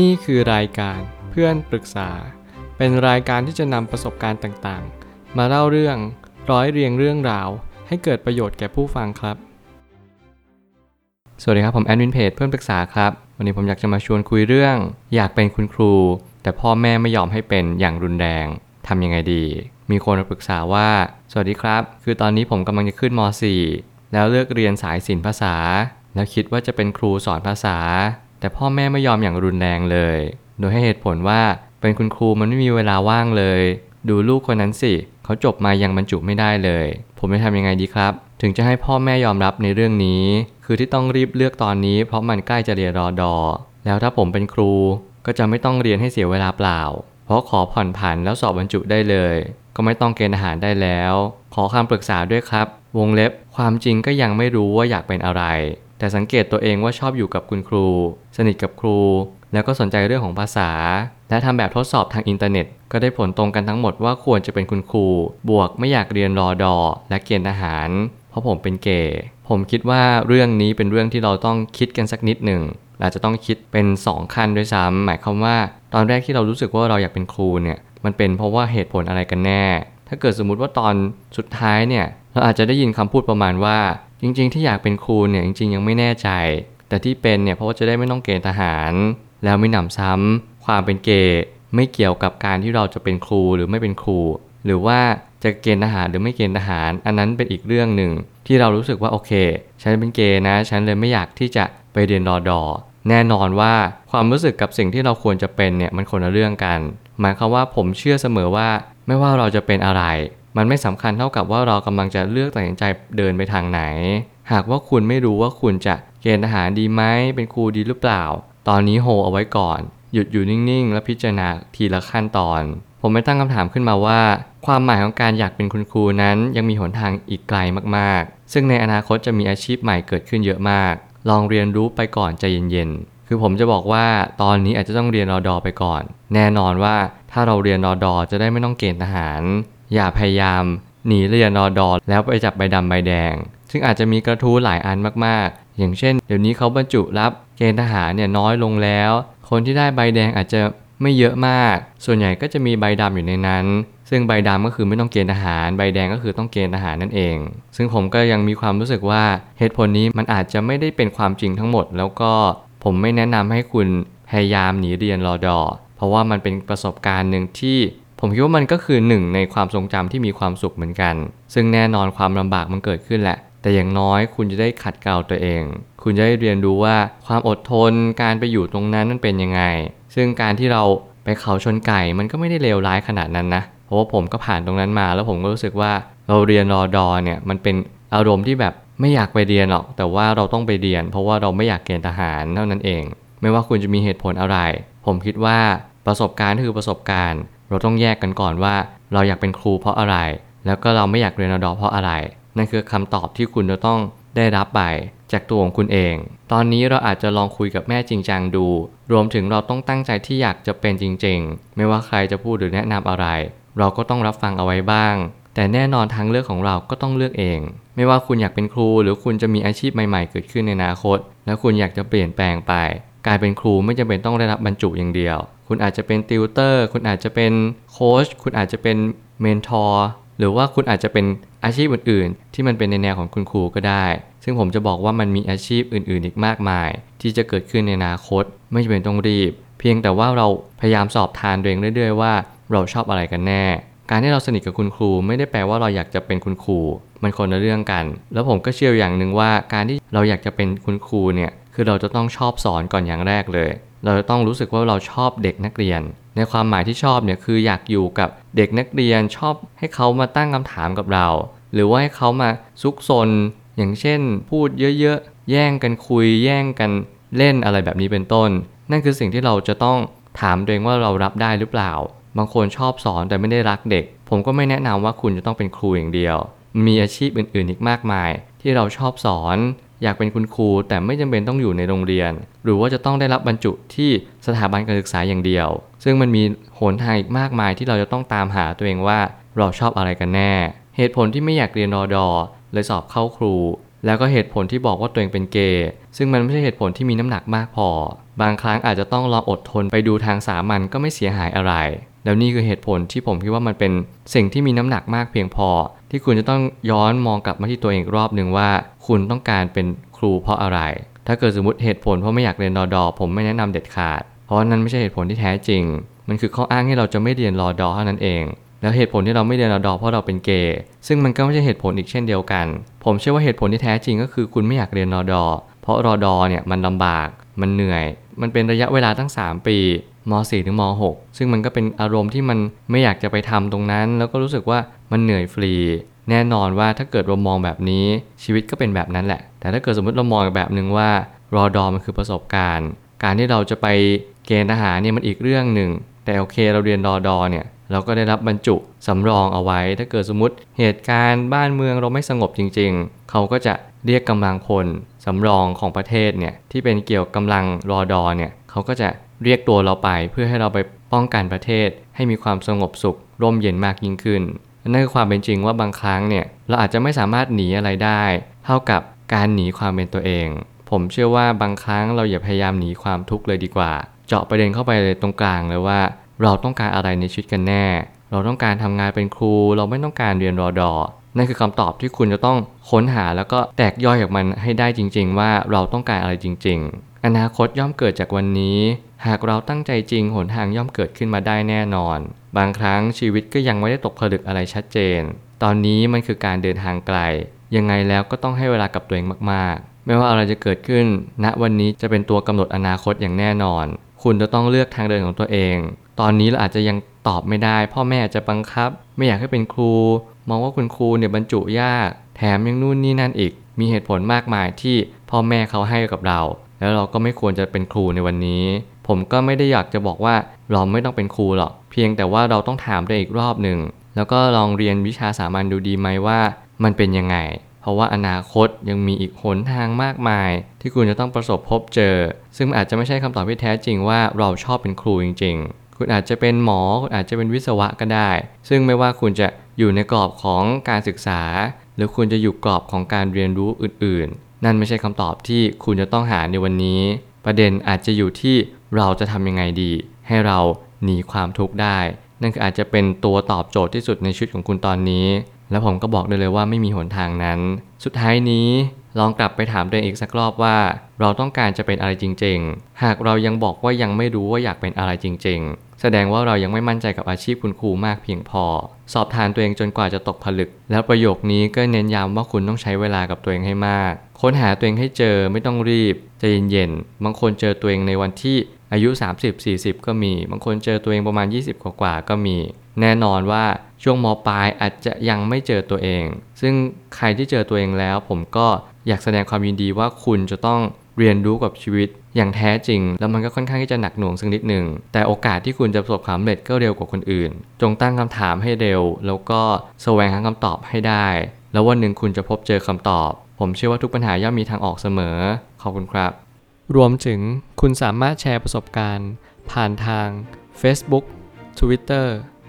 นี่คือรายการเพื่อนปรึกษา เป็นรายการที่จะนำประสบการณ์ต่างๆ มาเล่าเรื่องร้อยเรียงเรื่องราว ให้เกิดประโยชน์แก่ผู้ฟังครับ สวัสดีครับ ผมแอดมินเพจเพื่อนปรึกษาครับ วันนี้ผมอยากจะมาชวนคุยเรื่อง อยากเป็นคุณครู แต่พ่อแม่ไม่ยอมให้เป็นอย่างรุนแรงทำยังไงดี มีคนมาปรึกษาว่า สวัสดีครับ คือตอนนี้ผมกำลังจะขึ้นม .4 แล้วเลือกเรียนสายศิลปภาษา แล้วคิดว่าจะเป็นครูสอนภาษา แต่พ่อแม่ไม่ยอมอย่างรุนแรงเลย โดยให้เหตุผลว่าเป็นคุณครูมันไม่มีเวลาว่างเลย ดูลูกคนนั้นสิ เขาจบมายังบรรจุไม่ได้เลย ผมจะทำยังไงดีครับ ถึงจะให้พ่อแม่ยอมรับในเรื่องนี้ คือที่ต้องรีบเลือกตอนนี้ เพราะมันใกล้จะเรียนรอดอ แล้วถ้าผมเป็นครูก็จะไม่ต้องเรียนให้เสียเวลาเปล่า เพราะขอผ่อนผันแล้วสอบบรรจุได้เลย ก็ไม่ต้องเกณฑ์อาหารได้แล้ว ขอคำปรึกษาด้วยครับ วงเล็บ ความจริงก็ยังไม่รู้ว่าอยากเป็นอะไร แต่สังเกตตัวเองว่าชอบอยู่กับคุณครู สนิทกับครู แล้วก็สนใจเรื่องของภาษา และทำแบบทดสอบทางอินเทอร์เน็ต ก็ได้ผลตรงกันทั้งหมดว่าควรจะเป็นคุณครู บวกไม่อยากเรียนรอดอ และเกณฑ์ทหาร เพราะผมเป็นเกย์ผมคิดว่าเรื่องนี้เป็นเรื่องที่เราต้องคิดกันสักนิดหนึ่งอาจจะต้องคิดเป็น 2 ขั้นด้วยซ้ำหมายความว่า ตอนแรกที่เรารู้สึกว่าเราอยากเป็นครูเนี่ยมันเป็นเพราะว่าเหตุผลอะไรกันแน่ ถ้าเกิดสมมุติว่าตอนสุดท้ายเนี่ยเราอาจจะได้ยินคำพูดประมาณว่า จริงๆ ที่อยากเป็นครูเนี่ยจริงๆ ยังไม่แน่ใจ แต่ที่เป็นเนี่ยเพราะว่าจะได้ไม่ต้องเกณฑ์ทหาร แล้วไม่หนำซ้ำความเป็นเกย์ไม่เกี่ยวกับการที่เราจะเป็นครูหรือไม่เป็นครู หรือว่าจะเกณฑ์ทหารหรือไม่เกณฑ์ทหาร อันนั้นเป็นอีกเรื่องหนึ่ง ที่เรารู้สึกว่าโอเค ฉันเป็นเกย์นะ ฉันเลยไม่อยากที่จะไปเรียนรอดอแน่นอนว่าความรู้สึกกับสิ่งที่เราควรจะเป็นเนี่ยมันคนละเรื่องกัน หมายความว่าผมเชื่อเสมอว่า ไม่ว่าเราจะเป็นอะไร มันไม่สำคัญเท่ากับว่าเรากำลังจะเลือกตัดสินใจเดินไปทางไหน หากว่าคุณไม่รู้ว่าคุณจะเกณฑ์ทหารดีไหมเป็นครูดีหรือเปล่า ตอนนี้โฮเอาไว้ก่อน หยุดอยู่นิ่งๆ และพิจารณาทีละขั้นตอน ผมไม่ตั้งคำถามขึ้นมาว่า ความหมายของการอยากเป็นคุณครูนั้นยังมีหนทางอีกไกลมากๆ ซึ่งในอนาคตจะมีอาชีพใหม่เกิดขึ้นเยอะมาก ลองเรียนรู้ไปก่อนใจเย็นๆคือผมจะบอกว่าตอนนี้อาจจะต้องเรียนรอดอไปก่อน แน่นอนว่าถ้าเราเรียนรอดอจะได้ไม่ต้องเกณฑ์ทหาร อย่าพยายาม หนีเรียนรอดอแล้วไปจับใบดำใบแดง ซึ่งอาจจะมีกระทู้หลายอันมากๆ อย่างเช่น เดี๋ยวนี้เขาบรรจุรับเกณฑ์ทหารเนี่ยน้อยลงแล้ว คนที่ได้ใบแดงอาจจะไม่เยอะมาก ส่วนใหญ่ก็จะมีใบดำอยู่ในนั้น ซึ่งใบดำก็คือไม่ต้องเกณฑ์ทหาร ใบแดงก็คือต้องเกณฑ์ทหารนั่นเอง ซึ่งผมก็ยังมีความรู้สึกว่าเหตุผลนี้มันอาจจะไม่ได้เป็นความจริงทั้งหมด แล้วก็ผมไม่แนะนำให้คุณพยายามหนีเรียนรอดอ เพราะว่ามันเป็นประสบการณ์หนึ่งที่ ผมคิดว่ามันก็คือหนึ่งในความทรงจำที่มีความสุขเหมือนกัน ซึ่งแน่นอนความลำบากมันเกิดขึ้นแหละ แต่อย่างน้อยคุณจะได้ขัดเกลาตัวเอง คุณจะได้เรียนรู้ว่าความอดทนการไปอยู่ตรงนั้นมันเป็นยังไง ซึ่งการที่เราไปเขาชนไก่มันก็ไม่ได้เลวร้ายขนาดนั้นนะ เพราะว่าผมก็ผ่านตรงนั้นมา แล้วผมก็รู้สึกว่าเราเรียนรอดอเนี่ยมันเป็นอารมณ์ที่แบบไม่อยากไปเรียนหรอก แต่ว่าเราต้องไปเรียน เพราะว่าเราไม่อยากเกณฑ์ทหารเท่านั้นเอง ไม่ว่าคุณจะมีเหตุผลอะไร ผมคิดว่าประสบการณ์คือประสบการณ์ เราต้องแยกกันก่อนว่า เราอยากเป็นครูเพราะอะไร แล้วก็เราไม่อยากเรียนรดอเพราะอะไร นั่นคือคำตอบที่คุณจะต้องได้รับไปจากตัวของคุณเอง ตอนนี้เราอาจจะลองคุยกับแม่จริงจังดู รวมถึงเราต้องตั้งใจที่อยากจะเป็นจริง ๆ ไม่ว่าใครจะพูดหรือแนะนำอะไร เราก็ต้องรับฟังเอาไว้บ้าง แต่แน่นอนทางเลือกของเราก็ต้องเลือกเอง ไม่ว่าคุณอยากเป็นครู หรือคุณจะมีอาชีพใหม่ ๆ เกิดขึ้นในอนาคต แล้วคุณอยากจะเปลี่ยนแปลงไป กลายเป็นครูไม่จำเป็นต้องได้รับบรรจุอย่างเดียว คุณอาจจะเป็นติวเตอร์ คุณอาจจะเป็นโค้ช คุณอาจจะเป็นเมนทอร์ หรือว่าคุณอาจจะเป็นอาชีพอื่นๆ ที่มันเป็นในแนวของคุณครูก็ได้ ซึ่งผมจะบอกว่ามันมีอาชีพอื่นๆ อีกมากมาย ที่จะเกิดขึ้นในอนาคต ไม่จำเป็นต้องรีบ เพียงแต่ว่าเราพยายามสอบทานตัวเองเรื่อยๆ ว่าเราชอบอะไรกันแน่ การที่เราสนิทกับคุณครู ไม่ได้แปลว่าเราอยากจะเป็นคุณครู มันคนละเรื่องกัน แล้วผมก็เชื่ออย่างหนึ่งว่าการที่เราอยากจะเป็นคุณครูเนี่ย คือเราจะต้องชอบสอนก่อนอย่างแรกเลย เราจะต้องรู้สึกว่าเราชอบเด็กนักเรียน ในความหมายที่ชอบเนี่ยคืออยากอยู่กับเด็กนักเรียนชอบให้เขามาตั้งคำถามกับเรา หรือว่าให้เขามาซุกซน อย่างเช่น พูดเยอะๆ แย่งกันคุย แย่งกันเล่นอะไรแบบนี้เป็นต้น นั่นคือสิ่งที่เราจะต้องถามตัวเองว่าเรารับได้หรือเปล่า บางคนชอบสอนแต่ไม่ได้รักเด็ก ผมก็ไม่แนะนำว่าคุณจะต้องเป็นครูอย่างเดียว มีอาชีพอื่นๆอีกมากมาย ที่เราชอบสอน อยากเป็นคุณครู แต่ไม่จำเป็นต้องอยู่ในโรงเรียน หรือว่าจะต้องได้รับบรรจุที่สถาบันการศึกษาอย่างเดียว ซึ่งมันมีหนทางอีกมากมายที่เราจะต้องตามหาตัวเองว่าเราชอบอะไรกันแน่ เหตุผลที่ไม่อยากเรียนรอดอเลยสอบเข้าครู แล้วก็เหตุผลที่บอกว่าตัวเองเป็นเกย์ซึ่งมันไม่ใช่เหตุผลที่มีน้ำหนักมากพอ บางครั้งอาจจะต้องรออดทนไปดูทางสามัญก็ไม่เสียหายอะไรแล้วนี่คือเหตุผลที่ผมคิดว่ามันเป็นสิ่งที่มีน้ำหนักมากเพียงพอ ที่คุณจะต้องย้อนมองกลับมาที่ตัวเองรอบหนึ่งว่า คุณต้องการเป็นครูเพราะอะไร ถ้าเกิดสมมติเหตุผลเพราะไม่อยากเรียนรอดอผมไม่แนะนำเด็ดขาด เพราะนั้นไม่ใช่เหตุผลที่แท้จริง มันคือข้ออ้างให้เราจะไม่เรียนรอดอเท่านั้นเอง แล้วเหตุผลที่เราไม่เรียนรอดอเพราะเราเป็นเกย์ซึ่งมันก็ไม่ใช่เหตุผลอีกเช่นเดียวกัน ผมเชื่อว่าเหตุผลที่แท้จริงก็คือคุณไม่อยากเรียนรอดอเพราะรอดอเนี่ยมันลำบาก มันเหนื่อย มันเป็นระยะเวลาตั้ง 3 ปี ม .4 ถึงม .6 ซึ่งมันก็เป็นอารมณ์ที่มันไม่อยากจะไปทำตรงนั้น แล้วก็รู้สึกว่ามันเหนื่อยฟรี แน่นอนว่าถ้าเกิดเรามองแบบนี้ชีวิตก็เป็นแบบนั้นแหละ แต่ถ้าเกิดสมมติเรามองแบบหนึ่งว่ารอดอมันคือประสบการณ์ การที่เราจะไปเกณฑ์ทหารเนี่ยมันอีกเรื่องหนึ่ง แต่โอเคเราเรียนรอดอเนี่ยเราก็ได้รับบรรจุสำรองเอาไว้ ถ้าเกิดสมมติเหตุการณ์บ้านเมืองเราไม่สงบจริง ๆ เขาก็จะเรียกกำลังพลสำรองของประเทศเนี่ยที่เป็นเกี่ยวกำลังรอดอเนี่ยเขาก็จะ เรียกตัวเราไปเพื่อให้เราไปป้องกันประเทศ ให้มีความสงบสุข ร่มเย็นมากยิ่งขึ้นนั่นคือความเป็นจริงว่าบางครั้งเนี่ยเราอาจจะไม่สามารถหนีอะไรได้ เท่ากับการหนีความเป็นตัวเอง ผมเชื่อว่าบางครั้งเราอย่าพยายามหนีความทุกข์เลยดีกว่า เจาะประเด็นเข้าไปเลยตรงกลางเลยว่า เราต้องการอะไรในชีวิตกันแน่ เราต้องการทำงานเป็นครู เราไม่ต้องการเรียนรอดอนั่นคือคำตอบที่คุณจะต้องค้นหาแล้วก็แตกย่อยออกมันให้ได้จริง ๆ ว่าเราต้องการอะไรจริง ๆ อนาคตย่อมเกิดจากวันนี้ หากเราตั้งใจจริงหนทางย่อมเกิดขึ้นมาได้แน่นอน บางครั้งชีวิตก็ยังไม่ได้ตกผลึกอะไรชัดเจน ตอนนี้มันคือการเดินทางไกล ยังไงแล้วก็ต้องให้เวลากับตัวเองมากๆ ไม่ว่าอะไรจะเกิดขึ้น ณวันนี้จะเป็นตัวกำหนดอนาคตอย่างแน่นอน คุณจะต้องเลือกทางเดินของตัวเอง ตอนนี้เราอาจจะยังตอบไม่ได้ พ่อแม่อาจจะบังคับ ไม่อยากให้เป็นครู มองว่าคุณครูเนี่ยบรรจุยาก แถมยังนู่นนี่นั่นอีก มีเหตุผลมากมายที่พ่อแม่เขาให้กับเรา แล้วเราก็ไม่ควรจะเป็นครูในวันนี้ ผมก็ไม่ได้อยากจะบอกว่าเราไม่ต้องเป็นครูหรอก เพียงแต่ว่าเราต้องถามตัวอีกรอบหนึ่ง แล้วก็ลองเรียนวิชาสามัญดูดีไหมว่า มันเป็นยังไง เพราะว่าอนาคตยังมีอีกหนทางมากมาย ที่คุณจะต้องประสบพบเจอ ซึ่งอาจจะไม่ใช่คำตอบที่แท้จริงว่าเราชอบเป็นครูจริง ๆ คุณอาจจะเป็นหมอ คุณอาจจะเป็นวิศวะก็ได้ ซึ่งไม่ว่าคุณจะอยู่ในกรอบของการศึกษา หรือคุณจะอยู่กรอบของการเรียนรู้อื่นๆ นั่นไม่ใช่คำตอบที่คุณจะต้องหาในวันนี้ ประเด็นอาจจะอยู่ที่เราจะทำยังไงดี ให้เราหนีความทุกข์ได้ นั่นคืออาจจะเป็นตัวตอบโจทย์ที่สุดในชีวิตของคุณตอนนี้ แล้วผมก็บอกได้เลยว่าไม่มีหนทางนั้น สุดท้ายนี้ลองกลับไปถามตัวเองอีกสักรอบว่า เราต้องการจะเป็นอะไรจริง ๆ หากเรายังบอกว่ายังไม่รู้ว่าอยากเป็นอะไรจริง ๆ แสดงว่าเรายังไม่มั่นใจกับอาชีพคุณครูมากเพียงพอ สอบทานตัวเองจนกว่าจะตกผลึก แล้วประโยคนี้ก็เน้นย้ำว่าคุณต้องใช้เวลากับตัวเองให้มาก ค้นหาตัวเองให้เจอไม่ต้องรีบใจเย็นๆบางคนเจอตัวเองในวันที่อายุ 30-40 ก็มี บางคนเจอตัวเองประมาณ 20 กว่าๆก็มี แน่นอนว่าช่วงมปลายอาจจะยังไม่เจอตัวเอง ซึ่งใครที่เจอตัวเองแล้ว ผมก็อยากแสดงความยินดีว่าคุณจะต้องเรียนรู้กับชีวิตอย่างแท้จริง แล้วมันก็ค่อนข้างที่จะหนักหน่วงสักนิดหนึ่ง แต่โอกาสที่คุณจะประสบความสำเร็จก็เร็วกว่าคนอื่น จงตั้งคำถามให้เร็ว แล้วก็แสวงหาคำตอบให้ได้ แล้ววันหนึ่งคุณจะพบเจอคำตอบ ผมเชื่อว่าทุกปัญหาย่อมมีทางออกเสมอ ขอบคุณครับ รวมถึงคุณสามารถแชร์ประสบการณ์ ผ่านทาง Facebook Twitter